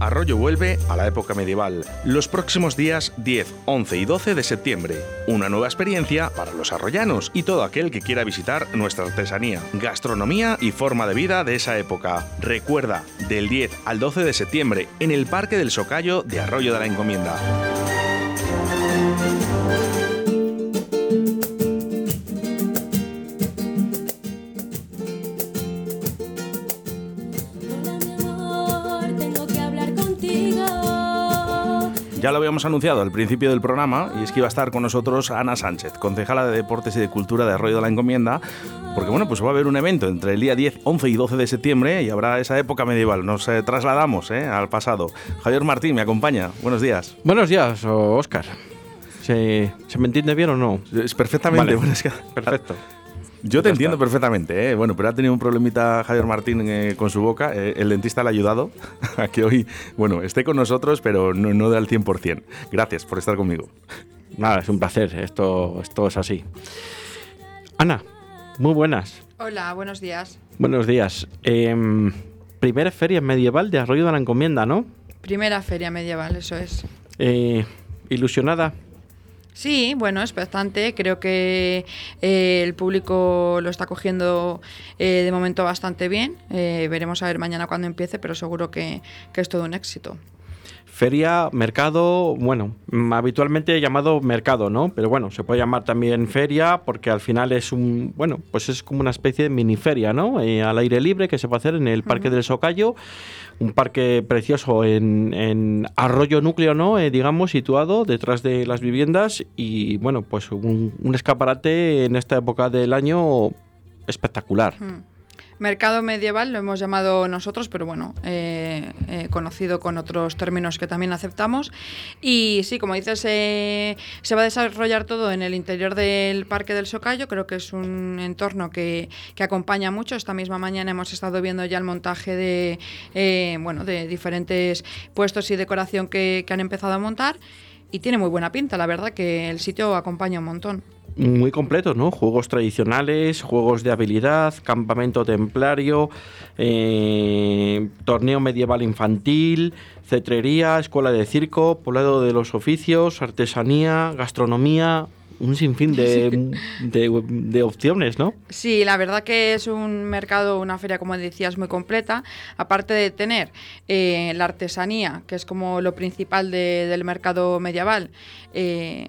Arroyo vuelve a la época medieval, los próximos días 10, 11 y 12 de septiembre. Una nueva experiencia para los arroyanos y todo aquel que quiera visitar nuestra artesanía, gastronomía y forma de vida de esa época. Recuerda, del 10 al 12 de septiembre, en el Parque del Socayo de Arroyo de la Encomienda. Ya lo habíamos anunciado al principio del programa y es que iba a estar con nosotros Ana Sánchez, concejala de Deportes y de Cultura de Arroyo de la Encomienda, porque bueno, pues va a haber un evento entre el día 10, 11 y 12 de septiembre y habrá esa época medieval. Nos eh, trasladamos eh, al pasado. Javier Martín me acompaña. Buenos días. Buenos días, Oscar. ¿Se, ¿Se, me entiende bien o no? Es perfectamente. Vale. Perfecto. Yo te entiendo perfectamente, ¿eh? bueno, pero ha tenido un problemita Javier Martín eh, con su boca. Eh, el dentista le ha ayudado a que hoy, bueno, esté con nosotros, pero no, no al 100%. Gracias por estar conmigo. Nada, es un placer, esto, esto es así. Ana, muy buenas. Hola, buenos días. Buenos días. Em, primera feria medieval de Arroyo de la Encomienda, ¿no? Primera feria medieval, eso es. Eh, ¿Ilusionada? Sí, bueno, es bastante. Creo que eh, el público lo está cogiendo eh, de momento bastante bien. Eh, veremos a ver mañana cuando empiece, pero seguro que, que, es todo un éxito. Feria, mercado, bueno, habitualmente llamado mercado, ¿no? Pero bueno, se puede llamar también feria porque al final es un, bueno, pues es como una especie de mini feria, ¿no? al aire libre que se puede hacer en el Parque uh -huh. del Socayo un parque precioso en, en Arroyo Núcleo, ¿no? Eh, digamos, situado detrás de las viviendas y, bueno, pues un, un escaparate en esta época del año espectacular. Mm. Mercado medieval lo hemos llamado nosotros, pero bueno, eh, eh, conocido con otros términos que también aceptamos. Y sí, como dices, eh, se va a desarrollar todo en el interior del Parque del Socayo. Creo que es un entorno que, que acompaña mucho. Esta misma mañana hemos estado viendo ya el montaje de, eh, bueno, de diferentes puestos y decoración que, que han empezado a montar. Y tiene muy buena pinta, la verdad que el sitio acompaña un montón muy completos, ¿no? Juegos tradicionales, juegos de habilidad, campamento templario, eh, torneo medieval infantil, cetrería, escuela de circo, poblado de los oficios, artesanía, gastronomía, un sinfín de, de, de, opciones, ¿no? Sí, la verdad que es un mercado, una feria, como decías, muy completa. Aparte de tener eh, la artesanía, que es como lo principal de, del mercado medieval, eh,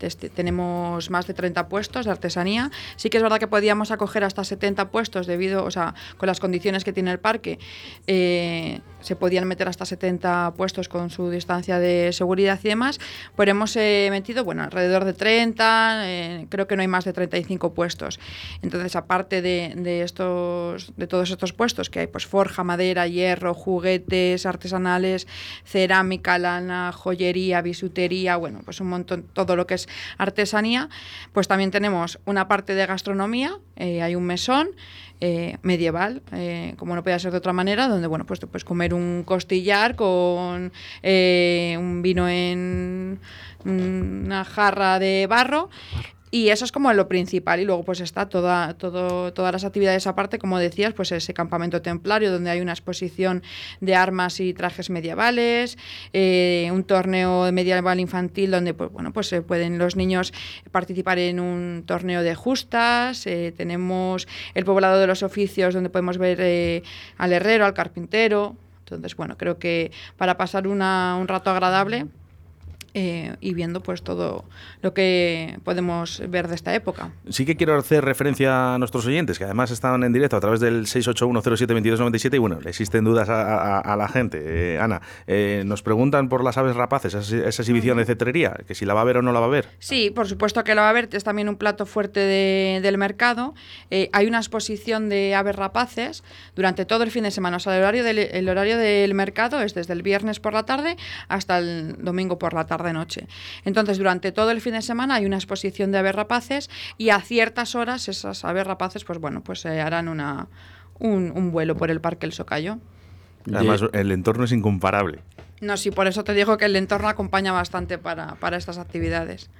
este, tenemos más de 30 puestos de artesanía. Sí que es verdad que podíamos acoger hasta 70 puestos debido, o sea, con las condiciones que tiene el parque, eh, se podían meter hasta 70 puestos con su distancia de seguridad y demás, pero hemos eh, metido, bueno, alrededor de 30, eh, creo que no hay más de 35 puestos. Entonces, aparte de, de, estos, de todos estos puestos que hay, pues forja, madera, hierro, juguetes artesanales, cerámica, lana, joyería, bisutería, bueno, pues un montón, todo lo que es artesanía, pues también tenemos una parte de gastronomía, eh, hay un mesón, eh, medieval, eh, como no podía ser de otra manera, donde bueno, pues te puedes comer un costillar con un vino en una jarra de barro. Y eso es como lo principal. Y luego pues está toda, todo, todas las actividades aparte, como decías, pues ese campamento templario donde hay una exposición de armas y trajes medievales, eh, un torneo medieval infantil donde pues, bueno, pues eh, pueden los niños participar en un torneo de justas. Eh, tenemos el poblado de los oficios donde podemos ver eh, al herrero, al carpintero. Entonces, bueno, creo que para pasar una, un rato agradable eh, y viendo pues todo lo que podemos ver de esta época. Sí que quiero hacer referencia a nuestros oyentes, que además están en directo a través del 681072297 y bueno, le existen dudas a, a, a la gente. Eh, Ana, eh, nos preguntan por las aves rapaces, esa, esa, exhibición de cetrería, que si la va a ver o no la va a ver. Sí, por supuesto que la va a ver, es también un plato fuerte de, del mercado. Hay una exposición de aves rapaces durante todo el fin de semana, o sea, el horario, del, el horario del mercado es desde el viernes por la tarde hasta el domingo por la tarde de noche. Entonces, durante todo el fin de semana hay una exposición de aves rapaces y a ciertas horas esas aves rapaces, pues bueno, pues eh, harán una, un, un, vuelo por el Parque El Socayo. Además, el entorno es incomparable. No, sí, por eso te digo que el entorno acompaña bastante para, para estas actividades.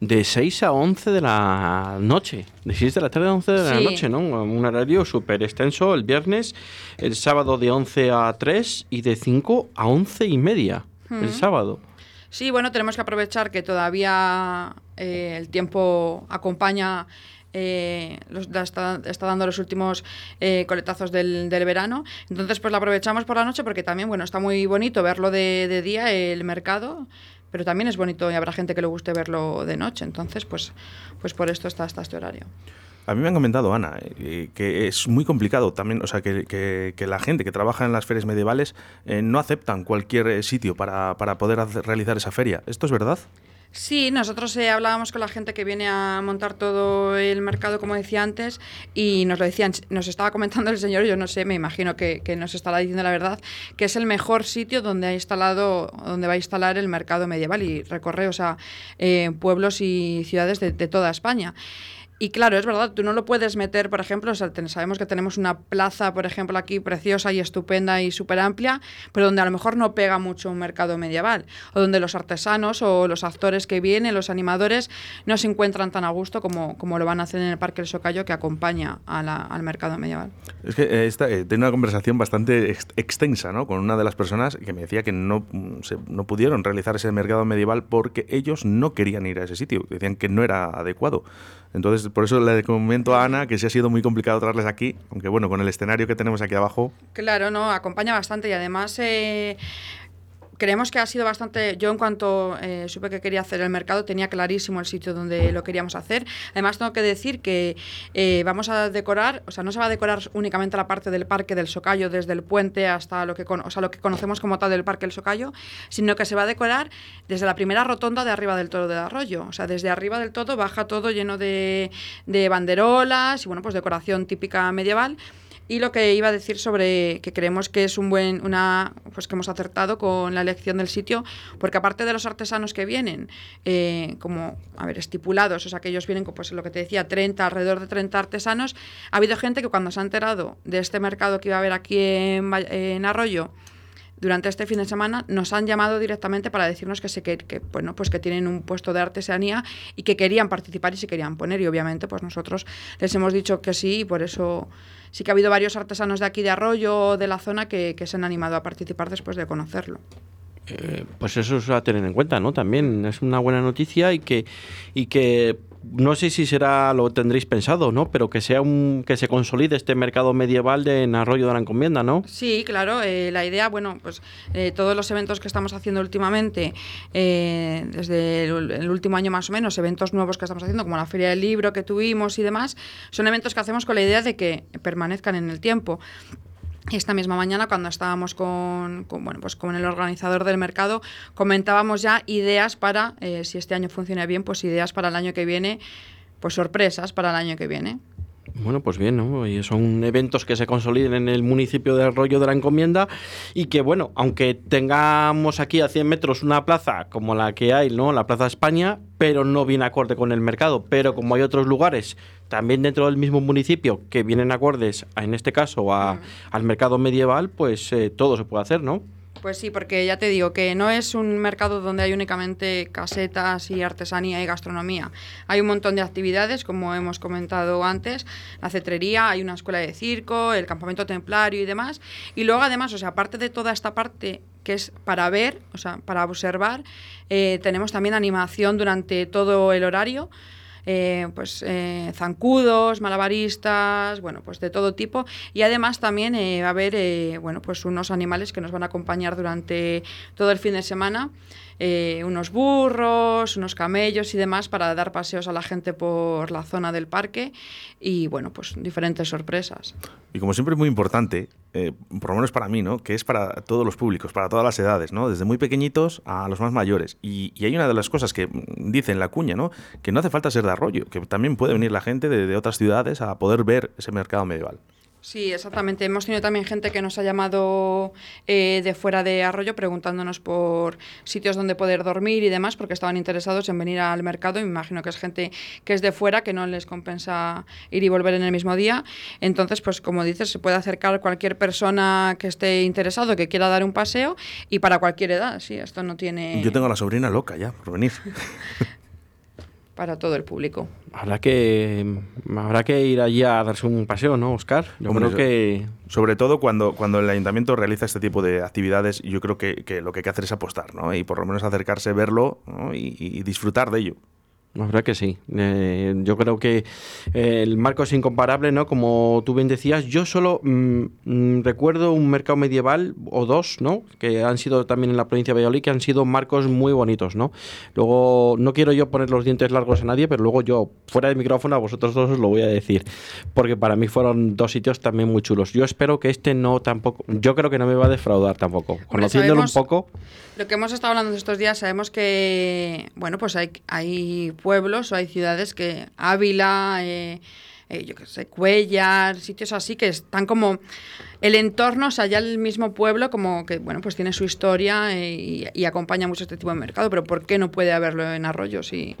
de 6 a 11 de la noche. De 6 de la tarde a 11 de la Sí. noche, ¿no? Un horario súper extenso el viernes, el sábado de 11 a 3 y de 5 a 11 y media el sábado. Sí, bueno, tenemos que aprovechar que todavía eh, el tiempo acompaña, eh, los- está dando los últimos eh, coletazos del, del verano. Entonces, pues lo aprovechamos por la noche porque también, bueno, está muy bonito verlo de, de día, el mercado, pero también es bonito y habrá gente que le guste verlo de noche. Entonces, pues, pues por esto está hasta este horario. A mí me han comentado, Ana, eh, que es muy complicado también, o sea, que, que- que la gente que trabaja en las ferias medievales eh, no aceptan cualquier eh, sitio para, para poder hacer- realizar esa feria. ¿Esto es verdad? Sí, nosotros eh, hablábamos con la gente que viene a montar todo el mercado, como decía antes, y nos lo decían, nos estaba comentando el señor, yo no sé, me imagino que, que nos estará diciendo la verdad, que es el mejor sitio donde ha instalado, donde va a instalar el mercado medieval y recorre, o sea, eh, pueblos y ciudades de, de toda España. Y claro, es verdad, tú no lo puedes meter, por ejemplo, o sea, sabemos que tenemos una plaza, por ejemplo, aquí preciosa y estupenda y súper amplia, pero donde a lo mejor no pega mucho un mercado medieval, o donde los artesanos o los actores que vienen, los animadores, no se encuentran tan a gusto como, como lo van a hacer en el Parque El Socayo, que acompaña a la- al mercado medieval. Es que eh, esta, eh, tengo una conversación bastante ex- extensa ¿no? con una de las personas que me decía que no, mm, se- no pudieron realizar ese mercado medieval porque ellos no querían ir a ese sitio, decían que no era adecuado. Entonces, por eso le comento a Ana que sí ha sido muy complicado traerles aquí, aunque bueno, con el escenario que tenemos aquí abajo, Claro, no, acompaña bastante y además eh, creemos que ha sido bastante. Yo, en cuanto eh, supe que quería hacer el mercado, tenía clarísimo el sitio donde lo queríamos hacer. Además, tengo que decir que eh, vamos a decorar, o sea, no se va a decorar únicamente la parte del parque del Socayo, desde el puente hasta lo que, con- o sea, lo que conocemos como tal del parque del Socayo, sino que se va a decorar desde la primera rotonda de arriba del todo del arroyo. O sea, desde arriba del todo baja todo lleno de, de banderolas y, bueno, pues decoración típica medieval. Y lo que iba a decir sobre que creemos que es un buen, una, pues que hemos acertado con la elección del sitio, porque aparte de los artesanos que vienen, eh, como, a ver, estipulados, o sea, que ellos vienen, pues lo que te decía, 30, alrededor de 30 artesanos, ha habido gente que cuando se ha enterado de este mercado que iba a haber aquí en, en Arroyo, durante este fin de semana nos han llamado directamente para decirnos que, se, que, que, bueno, pues que tienen un puesto de artesanía y que querían participar y se querían poner. Y obviamente pues nosotros les hemos dicho que sí y por eso sí que ha habido varios artesanos de aquí de Arroyo, de la zona, que, que se han animado a participar después de conocerlo. Eh, pues eso es a tener en cuenta, ¿no? También es una buena noticia y que, y que no sé si será, lo tendréis pensado, ¿no? Pero que sea un, que se consolide este mercado medieval de en Arroyo de la Encomienda, ¿no? Sí, claro. eh, la idea, bueno, pues eh, todos los eventos que estamos haciendo últimamente, eh, desde el, el último año más o menos, eventos nuevos que estamos haciendo, como la Feria del Libro que tuvimos y demás, son eventos que hacemos con la idea de que permanezcan en el tiempo. Esta misma mañana, cuando estábamos con, con, bueno, pues con el organizador del mercado, comentábamos ya ideas para, eh, si este año funciona bien, pues ideas para el año que viene, pues sorpresas para el año que viene. Bueno, pues bien, ¿no? Y son eventos que se consoliden en el municipio de Arroyo de la Encomienda y que, bueno, aunque tengamos aquí a 100 metros una plaza como la que hay, ¿no? La Plaza España, pero no viene acorde con el mercado. Pero como hay otros lugares, también dentro del mismo municipio, que vienen acordes, a, en este caso, a, al mercado medieval, pues eh, todo se puede hacer, ¿no? Pues sí, porque ya te digo que no es un mercado donde hay únicamente casetas y artesanía y gastronomía. Hay un montón de actividades, como hemos comentado antes, la cetrería, hay una escuela de circo, el campamento templario y demás. Y luego además, o sea, aparte de toda esta parte que es para ver, o sea, para observar, eh, tenemos también animación durante todo el horario. Eh, pues eh, zancudos, malabaristas, bueno, pues de todo tipo. Y además también eh, va a haber, eh, bueno, pues unos animales que nos van a acompañar durante todo el fin de semana. Eh, unos burros, unos camellos y demás para dar paseos a la gente por la zona del parque y bueno, pues diferentes sorpresas. Y como siempre es muy importante, eh, por lo menos para mí, ¿no? Que es para todos los públicos, para todas las edades, ¿no? Desde muy pequeñitos a los más mayores. Y, y hay una de las cosas que dice en la cuña, ¿no? Que no hace falta ser de arroyo, que también puede venir la gente de, de otras ciudades a poder ver ese mercado medieval. Sí, exactamente. Hemos tenido también gente que nos ha llamado eh, de fuera de Arroyo preguntándonos por sitios donde poder dormir y demás, porque estaban interesados en venir al mercado. Y me imagino que es gente que es de fuera, que no les compensa ir y volver en el mismo día. Entonces, pues como dices, se puede acercar cualquier persona que esté interesado, que quiera dar un paseo, y para cualquier edad. Sí, esto no tiene. Yo tengo a la sobrina loca ya por venir. para todo el público. Habrá que, habrá que ir allí a darse un paseo, ¿no, Oscar? Yo creo que... Sobre todo cuando, cuando el ayuntamiento realiza este tipo de actividades, yo creo que, que lo que hay que hacer es apostar, ¿no? Y por lo menos acercarse, verlo y, y disfrutar de ello. La verdad que sí. Eh, yo creo que eh, el marco es incomparable, ¿no? Como tú bien decías, yo solo mm, mm, recuerdo un mercado medieval o dos, ¿no? Que han sido también en la provincia de Valladolid, que han sido marcos muy bonitos, ¿no? Luego, no quiero yo poner los dientes largos a nadie, pero luego yo, fuera de micrófono, a vosotros dos os lo voy a decir, porque para mí fueron dos sitios también muy chulos. Yo espero que este no tampoco, yo creo que no me va a defraudar tampoco. Conociéndolo un poco. Lo que hemos estado hablando estos días, sabemos que, bueno, pues hay, hay pueblos o hay ciudades que Ávila, eh, eh, yo qué sé, Cuellar, sitios así que están como el entorno, o sea, ya el mismo pueblo como que, bueno, pues tiene su historia eh, y, acompaña mucho este tipo de mercado, pero ¿por qué no puede haberlo en Arroyos? Y,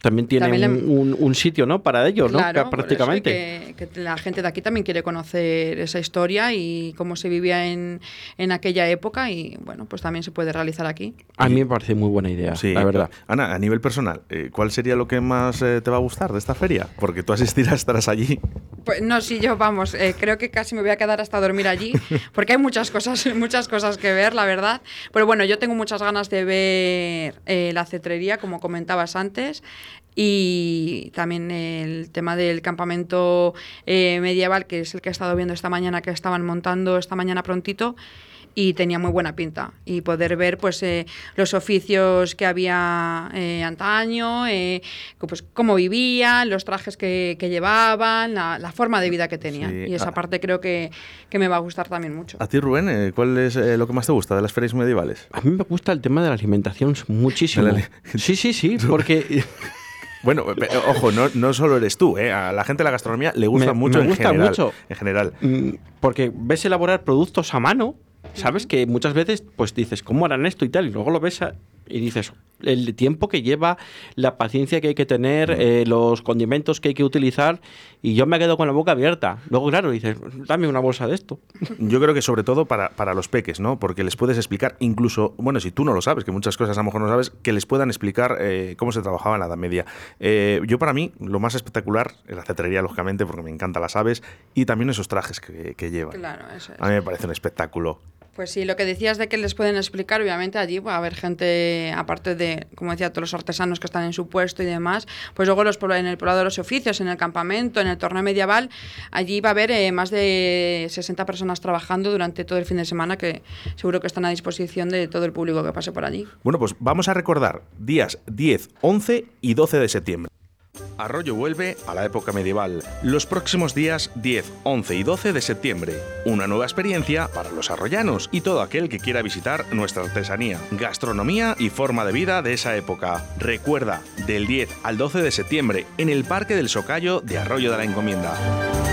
también tiene un, sitio ¿no? para ellos, ¿no? prácticamente. Que, la gente de aquí también quiere conocer esa historia y cómo se vivía en, en, aquella época y bueno, pues también se puede realizar aquí. A mí me parece muy buena idea, sí, la verdad. Ana, a nivel personal, eh, ¿cuál sería lo que más eh, te va a gustar de esta feria? Porque tú asistirás, estarás allí. Pues no, sí, yo vamos, eh, creo que casi me voy a quedar hasta dormir allí porque hay muchas cosas, muchas cosas que ver, la verdad. Pero bueno, yo tengo muchas ganas de ver la cetrería, como comentabas antes y también el tema del campamento eh, medieval, que es el que he estado viendo esta mañana, que estaban montando esta mañana prontito y tenía muy buena pinta y poder ver pues eh, los oficios que había eh, antaño pues cómo vivían los trajes que, llevaban la, forma de vida que tenían y esa ah. parte creo que, que, me va a gustar también mucho a ti Rubén ¿cuál es lo que más te gusta de las ferias medievales? a mí me gusta el tema de la alimentación muchísimo sí sí sí porque Bueno, ojo, no, no, solo eres tú, ¿eh? a la gente de la gastronomía le gusta mucho, me gusta mucho. En general. Mm, porque ves elaborar productos a mano, ¿sabes? Que muchas veces pues dices, ¿cómo harán esto y tal? Y luego lo ves y dices, el tiempo que lleva, la paciencia que hay que tener, eh, los condimentos que hay que utilizar, y yo me quedo con la boca abierta. Luego, claro, dices, dame una bolsa de esto. Yo creo que sobre todo para, para los peques, ¿no? Porque les puedes explicar, incluso, bueno, si tú no lo sabes, que muchas cosas a lo mejor no sabes, que les puedan explicar eh, cómo se trabajaba en la Edad Media. Eh, yo para mí, lo más espectacular es la cetrería, lógicamente, porque me encantan las aves, y también esos trajes que, que llevan. Claro, eso es. A mí me parece un espectáculo. Pues sí, lo que decías de que les pueden explicar, obviamente allí va a haber gente, aparte de, como decía, todos los artesanos que están en su puesto y demás, pues luego los, en el poblado de los oficios, en el campamento, en el torneo medieval, allí va a haber eh, más de 60 personas trabajando durante todo el fin de semana que seguro que están a disposición de todo el público que pase por allí. Bueno, pues vamos a recordar días 10, 11 y 12 de septiembre. Arroyo vuelve a la época medieval, los próximos días 10, 11 y 12 de septiembre. Una nueva experiencia para los arroyanos y todo aquel que quiera visitar nuestra artesanía, gastronomía y forma de vida de esa época. Recuerda, del 10 al 12 de septiembre, en el Parque del Socayo de Arroyo de la Encomienda.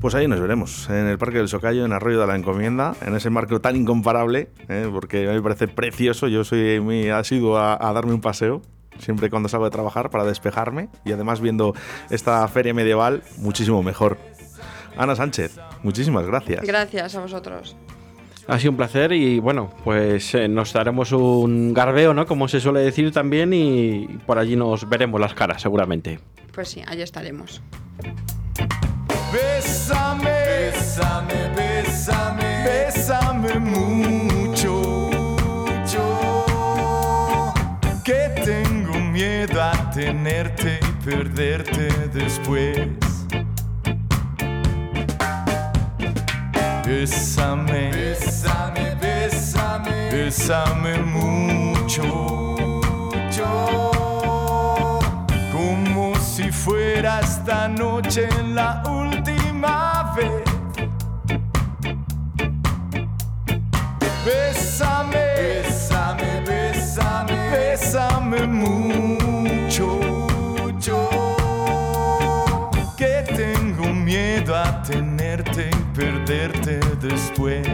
Pues ahí nos veremos, en el Parque del Socayo, en Arroyo de la Encomienda, en ese marco tan incomparable, ¿eh? porque a mí me parece precioso. Yo soy muy asiduo a, a darme un paseo, siempre cuando salgo de trabajar, para despejarme y además viendo esta feria medieval, muchísimo mejor. Ana Sánchez, muchísimas gracias. Gracias a vosotros. Ha sido un placer y bueno, pues eh, nos daremos un garbeo, ¿no? Como se suele decir también y por allí nos veremos las caras seguramente. Pues sí, allí estaremos. Bésame, bésame, bésame, bésame mucho. Que tengo miedo a tenerte y perderte después. Bésame, bésame, bésame, bésame mucho. Esta noche la última Bésame, bésame, bésame, bésame mucho. Yo que tengo miedo a tenerte y perderte después.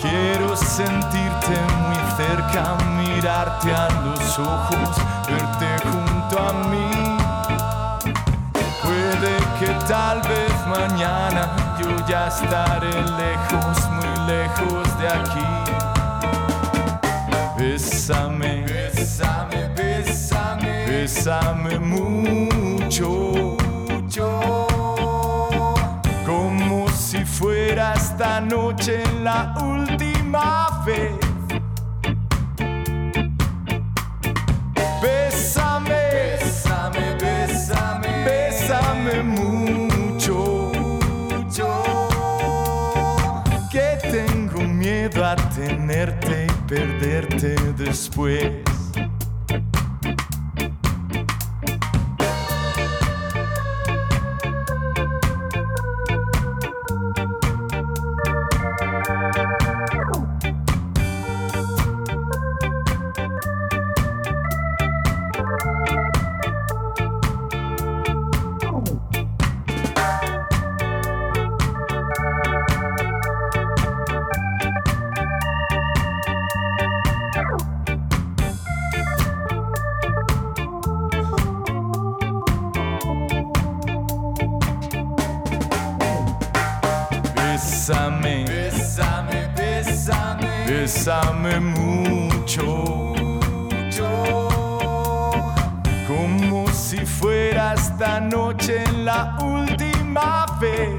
Quiero sentirte muy cerca, mirarte a ojos, verte junto a mí. Puede que tal vez mañana yo ya estaré lejos, muy lejos de aquí. Bésame, bésame, bésame, bésame mucho. Como si fuera esta noche la última vez. Después. Esta noche la última vez.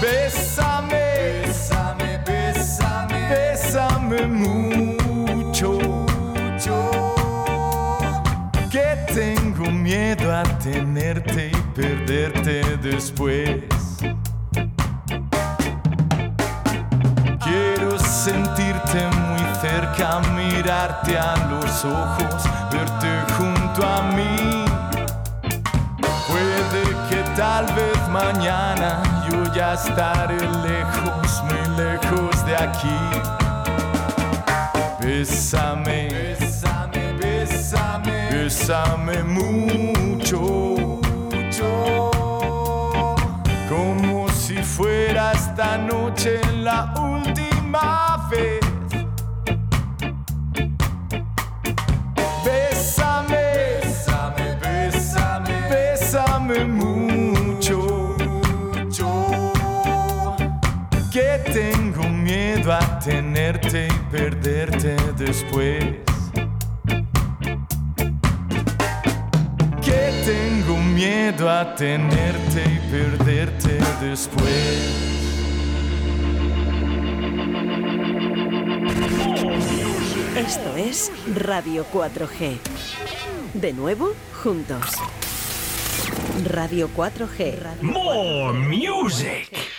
Bésame, bésame, bésame, bésame mucho, mucho. Que tengo miedo a tenerte y perderte después. Mirarte a los ojos, verte junto a mí. Puede que tal vez mañana yo ya estaré lejos, muy lejos de aquí. Bésame, bésame, bésame, bésame mucho, mucho. Como si fuera esta noche la última vez. Mucho, mucho. Que tengo miedo a tenerte y perderte después. Que tengo miedo a tenerte y perderte después. Esto es Radio 4G. De nuevo, juntos. Radio 4G. More music.